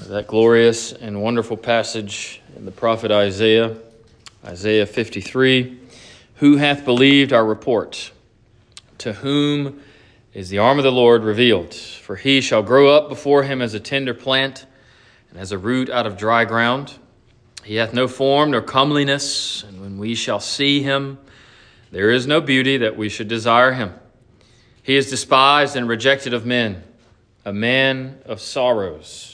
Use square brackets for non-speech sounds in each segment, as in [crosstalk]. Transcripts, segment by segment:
that glorious and wonderful passage in the prophet Isaiah, Isaiah 53 Who hath believed our report? To whom is the arm of the Lord revealed? For he shall grow up before him as a tender plant and as a root out of dry ground. He hath no form nor comeliness, and when we shall see him, there is no beauty that we should desire him. He is despised and rejected of men, a man of sorrows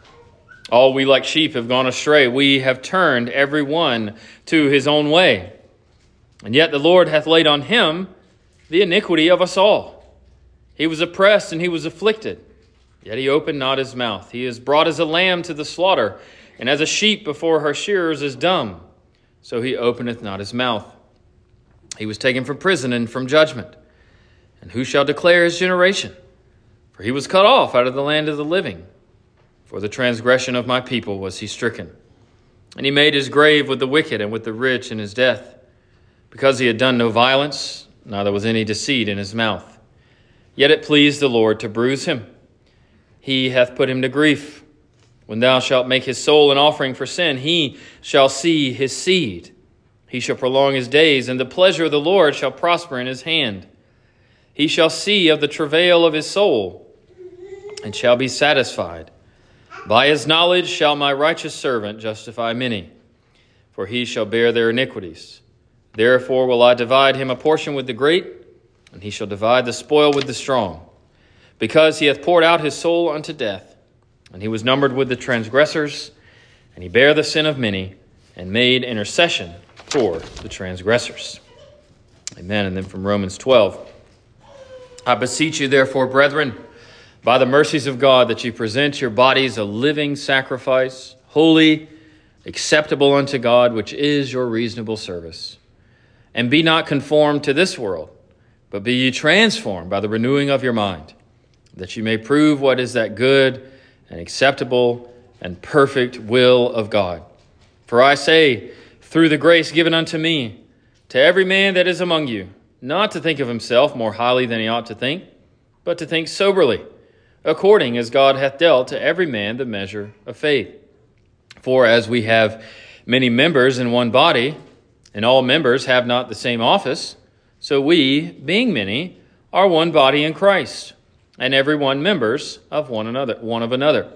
All we like sheep have gone astray. We have turned every one to his own way. And yet the Lord hath laid on him the iniquity of us all. He was oppressed and he was afflicted, yet he opened not his mouth. He is brought as a lamb to the slaughter, and as a sheep before her shearers is dumb, so he openeth not his mouth. He was taken from prison and from judgment. And who shall declare his generation? For he was cut off out of the land of the living. For the transgression of my people was he stricken. And he made his grave with the wicked and with the rich in his death, because he had done no violence, neither was any deceit in his mouth. Yet it pleased the Lord to bruise him. He hath put him to grief. When thou shalt make his soul an offering for sin, he shall see his seed. He shall prolong his days, and the pleasure of the Lord shall prosper in his hand. He shall see of the travail of his soul, and shall be satisfied. By his knowledge shall my righteous servant justify many, for he shall bear their iniquities. Therefore will I divide him a portion with the great, and he shall divide the spoil with the strong, because he hath poured out his soul unto death, and he was numbered with the transgressors, and he bare the sin of many, and made intercession for the transgressors. Amen. And then from Romans 12 I beseech you, therefore, brethren, by the mercies of God that you present your bodies a living sacrifice, holy, acceptable unto God, which is your reasonable service. And be not conformed to this world, but be ye transformed by the renewing of your mind, that you may prove what is that good and acceptable and perfect will of God. For I say, through the grace given unto me, to every man that is among you, not to think of himself more highly than he ought to think, but to think soberly according as God hath dealt to every man the measure of faith. For as we have many members in one body, and all members have not the same office, so we, being many, are one body in Christ, and every one members of one another, one of another.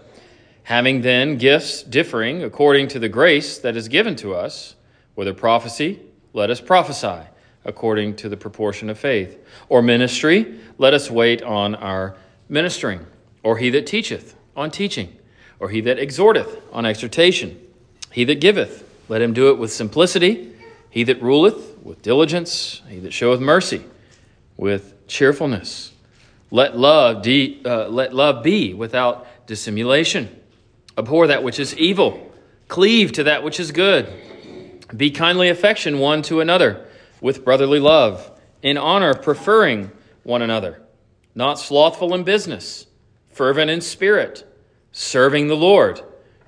Having then gifts differing according to the grace that is given to us, whether prophecy, let us prophesy according to the proportion of faith, or ministry, let us wait on our ministering or he that teacheth on teaching, or he that exhorteth on exhortation. He that giveth, let him do it with simplicity. He that ruleth, with diligence. He that showeth mercy, with cheerfulness. Let love, de- uh, let love be without dissimulation. Abhor that which is evil. Cleave to that which is good. Be kindly affection one to another with brotherly love, in honor preferring one another, not slothful in business fervent in spirit, serving the Lord,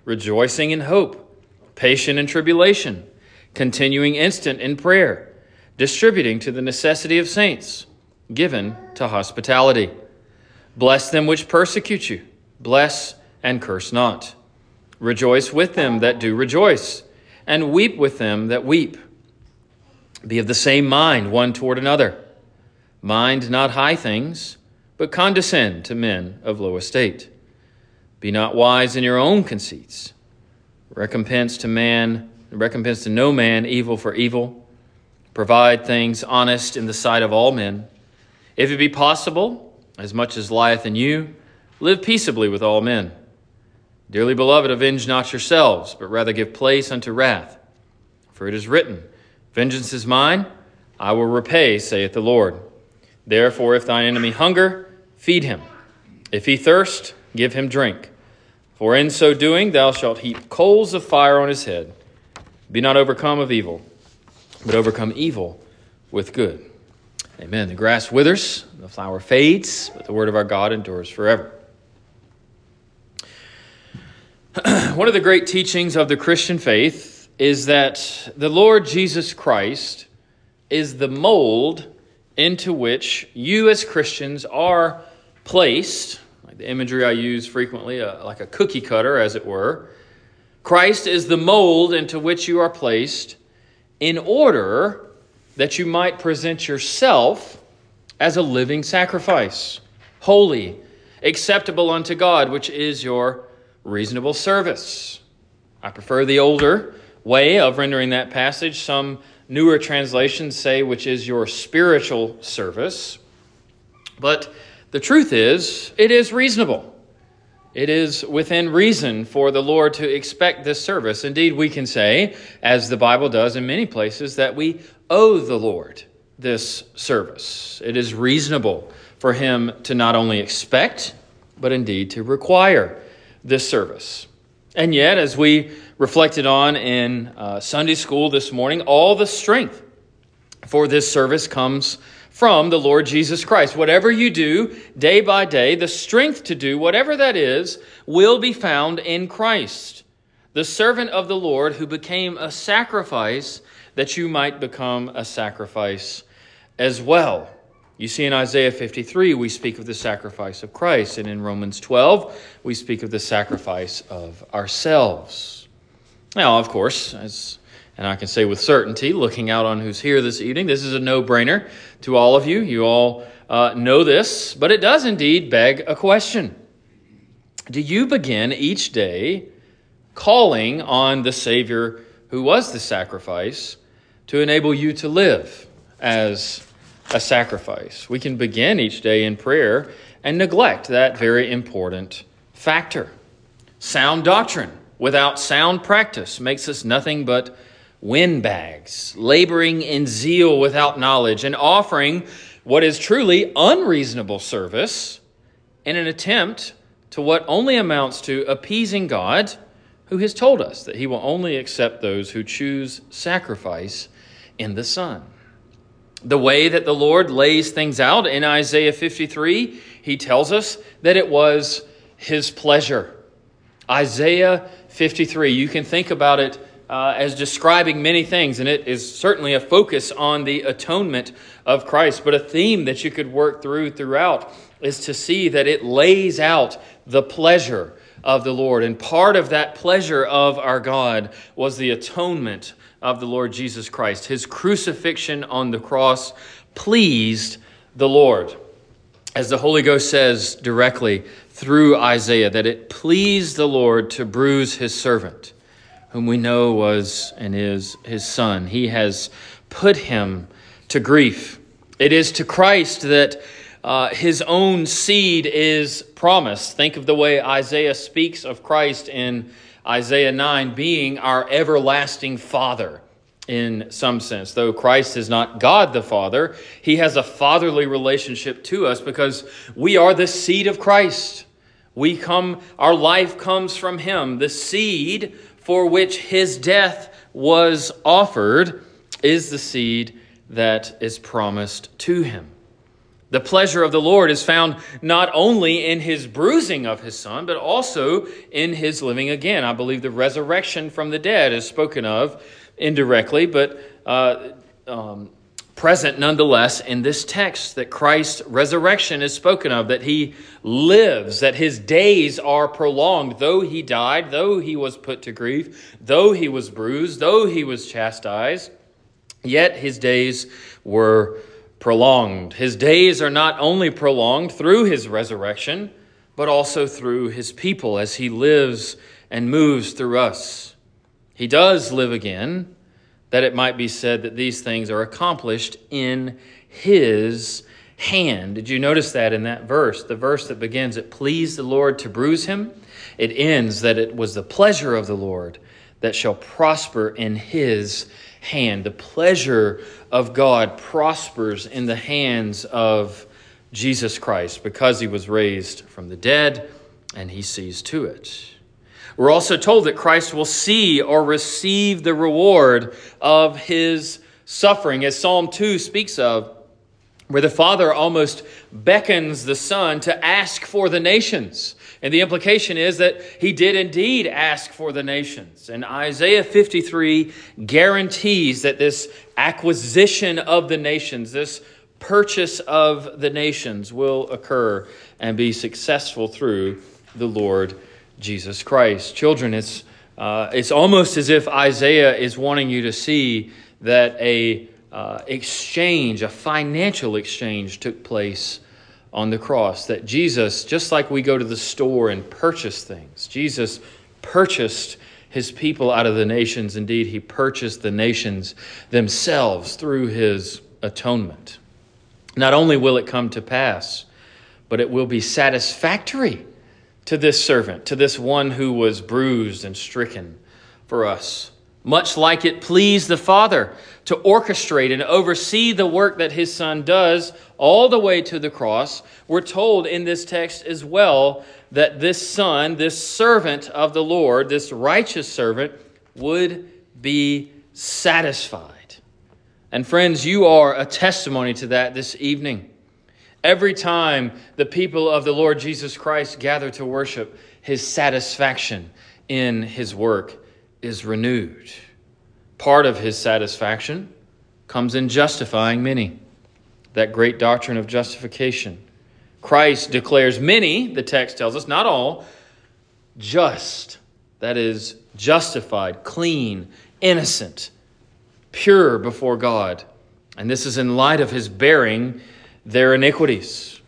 rejoicing in hope, patient in tribulation, continuing instant in prayer, distributing to the necessity of saints, given to hospitality. Bless them which persecute you, bless and curse not. Rejoice with them that do rejoice, and weep with them that weep. Be of the same mind one toward another. Mind not high things but condescend to men of low estate. Be not wise in your own conceits. Recompense to man, recompense to no man evil for evil. Provide things honest in the sight of all men. If it be possible, as much as lieth in you, live peaceably with all men. Dearly beloved, avenge not yourselves, but rather give place unto wrath. For it is written, Vengeance is mine, I will repay, saith the Lord. Therefore, if thine enemy hunger, feed him. If he thirst, give him drink. For in so doing, thou shalt heap coals of fire on his head. Be not overcome of evil, but overcome evil with good. Amen. The grass withers, the flower fades, but the word of our God endures forever. [clears throat] One of the great teachings of the Christian faith is that the Lord Jesus Christ is the mold into which you as Christians are placed, like the imagery I use frequently, uh, like a cookie cutter, as it were. Christ is the mold into which you are placed in order that you might present yourself as a living sacrifice, holy, acceptable unto God, which is your reasonable service. I prefer the older way of rendering that passage. Some newer translations say, which is your spiritual service. But the truth is, it is reasonable. It is within reason for the Lord to expect this service. Indeed, we can say, as the Bible does in many places, that we owe the Lord this service. It is reasonable for Him to not only expect, but indeed to require this service. And yet, as we reflected on in uh, Sunday school this morning, all the strength for this service comes from the Lord Jesus Christ. Whatever you do day by day, the strength to do whatever that is will be found in Christ, the servant of the Lord who became a sacrifice that you might become a sacrifice as well. You see, in Isaiah 53, we speak of the sacrifice of Christ, and in Romans 12, we speak of the sacrifice of ourselves. Now, of course, as and I can say with certainty, looking out on who's here this evening, this is a no brainer to all of you. You all uh, know this, but it does indeed beg a question. Do you begin each day calling on the Savior who was the sacrifice to enable you to live as a sacrifice? We can begin each day in prayer and neglect that very important factor. Sound doctrine without sound practice makes us nothing but windbags, laboring in zeal without knowledge, and offering what is truly unreasonable service in an attempt to what only amounts to appeasing God, who has told us that he will only accept those who choose sacrifice in the Son. The way that the Lord lays things out in Isaiah 53, he tells us that it was his pleasure. Isaiah 53, you can think about it uh, as describing many things, and it is certainly a focus on the atonement of Christ. But a theme that you could work through throughout is to see that it lays out the pleasure of the Lord. And part of that pleasure of our God was the atonement of the Lord Jesus Christ. His crucifixion on the cross pleased the Lord. As the Holy Ghost says directly through Isaiah, that it pleased the Lord to bruise his servant whom we know was and is his son. He has put him to grief. It is to Christ that uh, his own seed is promised. Think of the way Isaiah speaks of Christ in Isaiah 9 being our everlasting Father in some sense. Though Christ is not God the Father, he has a fatherly relationship to us because we are the seed of Christ. We come, our life comes from him. The seed for which his death was offered is the seed that is promised to him. The pleasure of the Lord is found not only in his bruising of his son, but also in his living again. I believe the resurrection from the dead is spoken of indirectly, but uh, um, present nonetheless in this text that Christ's resurrection is spoken of, that he lives, that his days are prolonged. Though he died, though he was put to grief, though he was bruised, though he was chastised, yet his days were prolonged. His days are not only prolonged through his resurrection, but also through his people as he lives and moves through us. He does live again that it might be said that these things are accomplished in his hand. Did you notice that in that verse? The verse that begins, It pleased the Lord to bruise him. It ends that it was the pleasure of the Lord that shall prosper in his hand. The pleasure of God prospers in the hands of Jesus Christ because he was raised from the dead and he sees to it. We're also told that Christ will see or receive the reward of his suffering, as Psalm 2 speaks of, where the Father almost beckons the Son to ask for the nations. And the implication is that he did indeed ask for the nations. And Isaiah 53 guarantees that this acquisition of the nations, this purchase of the nations, will occur and be successful through the Lord Jesus Christ. Children, it's, uh, it's almost as if Isaiah is wanting you to see that a uh, exchange, a financial exchange, took place on the cross. That Jesus, just like we go to the store and purchase things, Jesus purchased his people out of the nations. Indeed, he purchased the nations themselves through his atonement. Not only will it come to pass, but it will be satisfactory to this servant, to this one who was bruised and stricken for us. Much like it pleased the Father to orchestrate and oversee the work that his Son does all the way to the cross, we're told in this text as well that this Son, this servant of the Lord, this righteous servant, would be satisfied. And friends, you are a testimony to that this evening. Every time the people of the Lord Jesus Christ gather to worship, his satisfaction in his work is renewed. Part of his satisfaction comes in justifying many. That great doctrine of justification. Christ declares many, the text tells us, not all, just. That is, justified, clean, innocent, pure before God. And this is in light of his bearing their iniquities.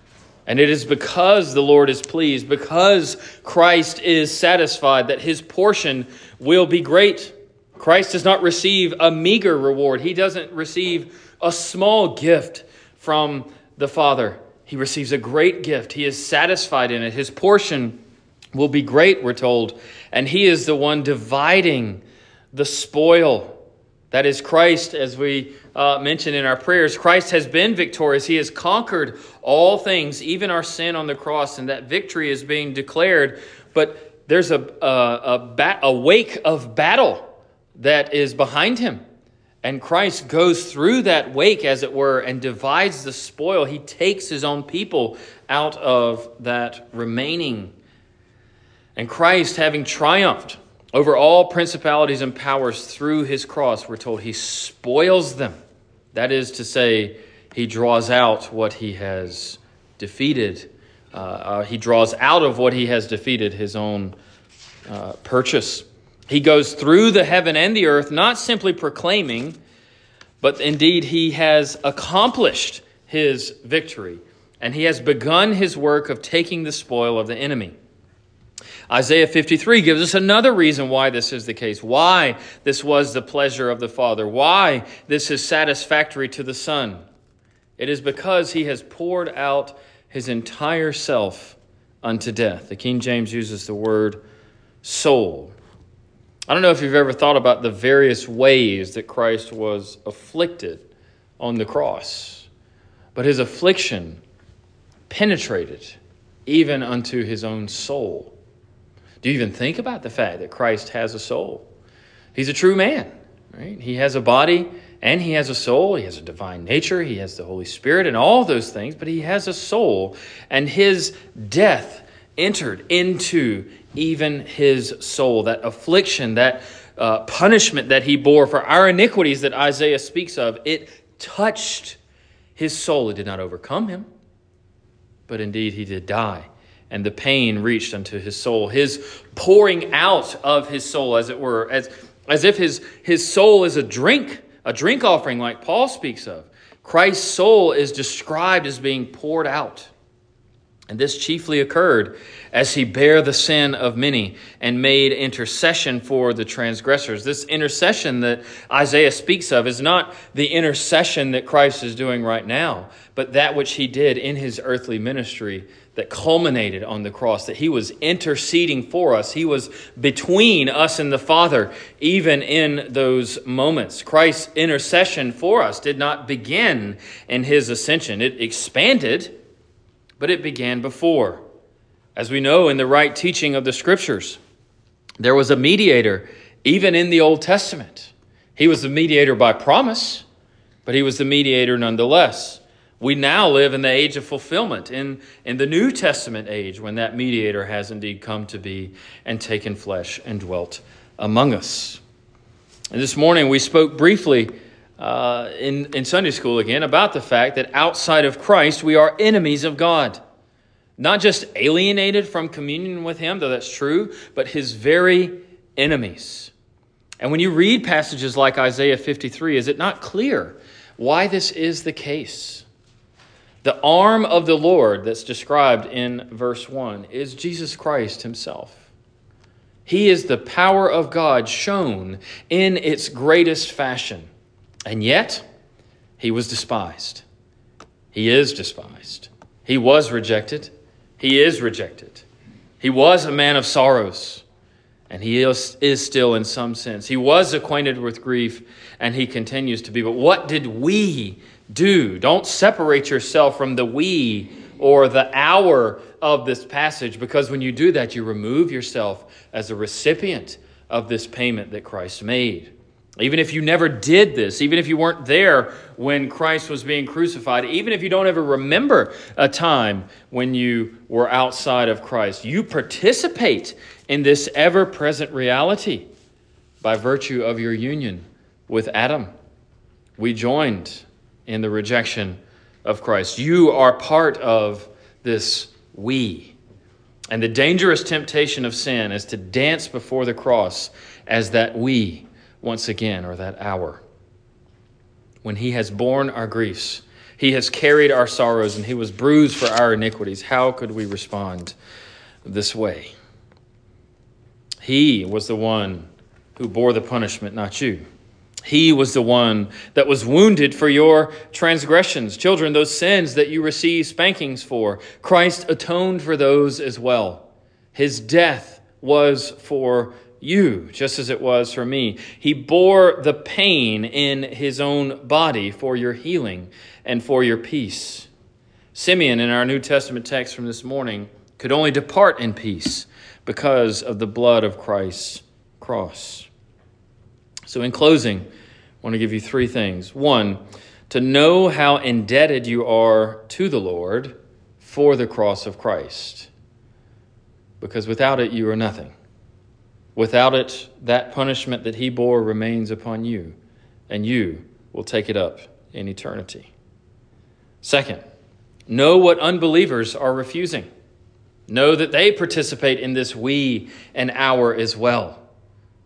And it is because the Lord is pleased, because Christ is satisfied, that his portion will be great. Christ does not receive a meager reward, he doesn't receive a small gift from the Father. He receives a great gift. He is satisfied in it. His portion will be great, we're told. And he is the one dividing the spoil. That is Christ, as we uh, mentioned in our prayers. Christ has been victorious. He has conquered all things, even our sin on the cross, and that victory is being declared. But there's a, a, a, a wake of battle that is behind him. And Christ goes through that wake, as it were, and divides the spoil. He takes his own people out of that remaining. And Christ, having triumphed over all principalities and powers through his cross, we're told he spoils them. That is to say, he draws out what he has defeated. Uh, uh, he draws out of what he has defeated his own uh, purchase. He goes through the heaven and the earth, not simply proclaiming, but indeed he has accomplished his victory, and he has begun his work of taking the spoil of the enemy. Isaiah 53 gives us another reason why this is the case, why this was the pleasure of the Father, why this is satisfactory to the Son. It is because he has poured out his entire self unto death. The King James uses the word soul. I don't know if you've ever thought about the various ways that Christ was afflicted on the cross, but his affliction penetrated even unto his own soul. Do you even think about the fact that Christ has a soul? He's a true man, right? He has a body and he has a soul. He has a divine nature. He has the Holy Spirit and all those things, but he has a soul. And his death entered into even his soul. That affliction, that uh, punishment that he bore for our iniquities that Isaiah speaks of, it touched his soul. It did not overcome him, but indeed he did die and the pain reached unto his soul. His pouring out of his soul, as it were, as, as if his, his soul is a drink, a drink offering like Paul speaks of. Christ's soul is described as being poured out. And this chiefly occurred as he bare the sin of many and made intercession for the transgressors. This intercession that Isaiah speaks of is not the intercession that Christ is doing right now, but that which he did in his earthly ministry that culminated on the cross, that he was interceding for us. He was between us and the Father, even in those moments. Christ's intercession for us did not begin in his ascension, it expanded, but it began before. As we know in the right teaching of the Scriptures, There was a mediator even in the Old Testament. He was the mediator by promise, but he was the mediator nonetheless. We now live in the age of fulfillment, in, in the New Testament age, when that mediator has indeed come to be and taken flesh and dwelt among us. And this morning we spoke briefly uh, in, in Sunday school again about the fact that outside of Christ we are enemies of God. Not just alienated from communion with Him, though that's true, but His very enemies. And when you read passages like Isaiah 53, is it not clear why this is the case? The arm of the Lord that's described in verse 1 is Jesus Christ Himself. He is the power of God shown in its greatest fashion. And yet, He was despised. He is despised. He was rejected. He is rejected. He was a man of sorrows, and he is, is still in some sense. He was acquainted with grief, and he continues to be. But what did we do? Don't separate yourself from the we or the our of this passage, because when you do that, you remove yourself as a recipient of this payment that Christ made. Even if you never did this, even if you weren't there when Christ was being crucified, even if you don't ever remember a time when you were outside of Christ, you participate in this ever present reality by virtue of your union with Adam. We joined in the rejection of Christ. You are part of this we. And the dangerous temptation of sin is to dance before the cross as that we once again, or that our. When he has borne our griefs, he has carried our sorrows, and he was bruised for our iniquities. How could we respond this way? He was the one who bore the punishment, not you. He was the one that was wounded for your transgressions. Children, those sins that you receive spankings for, Christ atoned for those as well. His death was for you, just as it was for me. He bore the pain in his own body for your healing and for your peace. Simeon, in our New Testament text from this morning, could only depart in peace because of the blood of Christ's cross. So, in closing, I want to give you three things. One, to know how indebted you are to the Lord for the cross of Christ, because without it, you are nothing. Without it, that punishment that he bore remains upon you, and you will take it up in eternity. Second, know what unbelievers are refusing. Know that they participate in this we and our as well.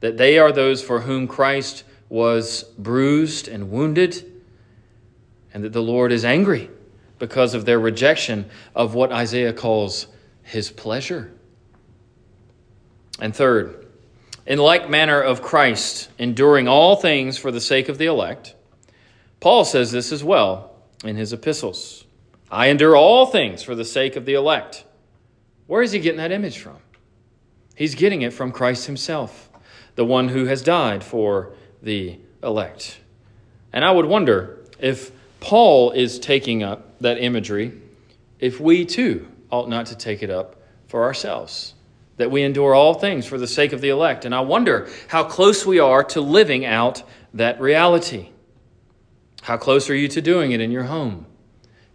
That they are those for whom Christ was bruised and wounded, and that the Lord is angry because of their rejection of what Isaiah calls his pleasure. And third, in like manner of Christ, enduring all things for the sake of the elect. Paul says this as well in his epistles. I endure all things for the sake of the elect. Where is he getting that image from? He's getting it from Christ himself, the one who has died for the elect. And I would wonder if Paul is taking up that imagery, if we too ought not to take it up for ourselves that we endure all things for the sake of the elect. And I wonder how close we are to living out that reality. How close are you to doing it in your home?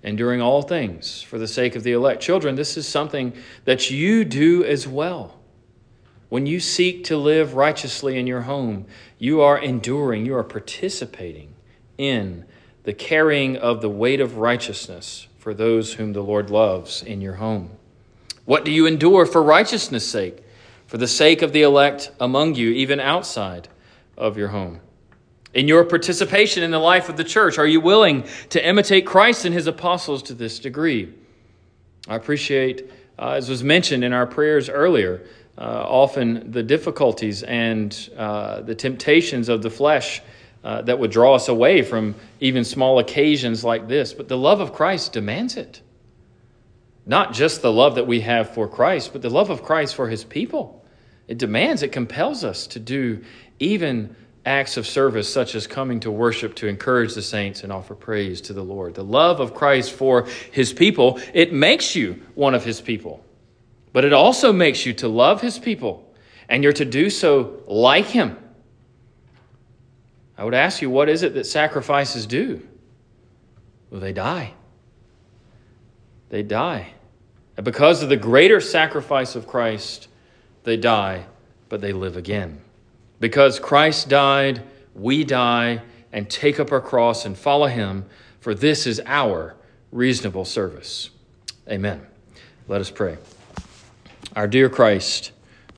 Enduring all things for the sake of the elect. Children, this is something that you do as well. When you seek to live righteously in your home, you are enduring, you are participating in the carrying of the weight of righteousness for those whom the Lord loves in your home. What do you endure for righteousness' sake, for the sake of the elect among you, even outside of your home? In your participation in the life of the church, are you willing to imitate Christ and his apostles to this degree? I appreciate, uh, as was mentioned in our prayers earlier, uh, often the difficulties and uh, the temptations of the flesh uh, that would draw us away from even small occasions like this. But the love of Christ demands it not just the love that we have for Christ, but the love of Christ for his people. It demands, it compels us to do even acts of service such as coming to worship to encourage the saints and offer praise to the Lord. The love of Christ for his people, it makes you one of his people. But it also makes you to love his people and you're to do so like him. I would ask you, what is it that sacrifices do? Well, they die. They die. And because of the greater sacrifice of Christ, they die, but they live again. Because Christ died, we die and take up our cross and follow him, for this is our reasonable service. Amen. Let us pray. Our dear Christ,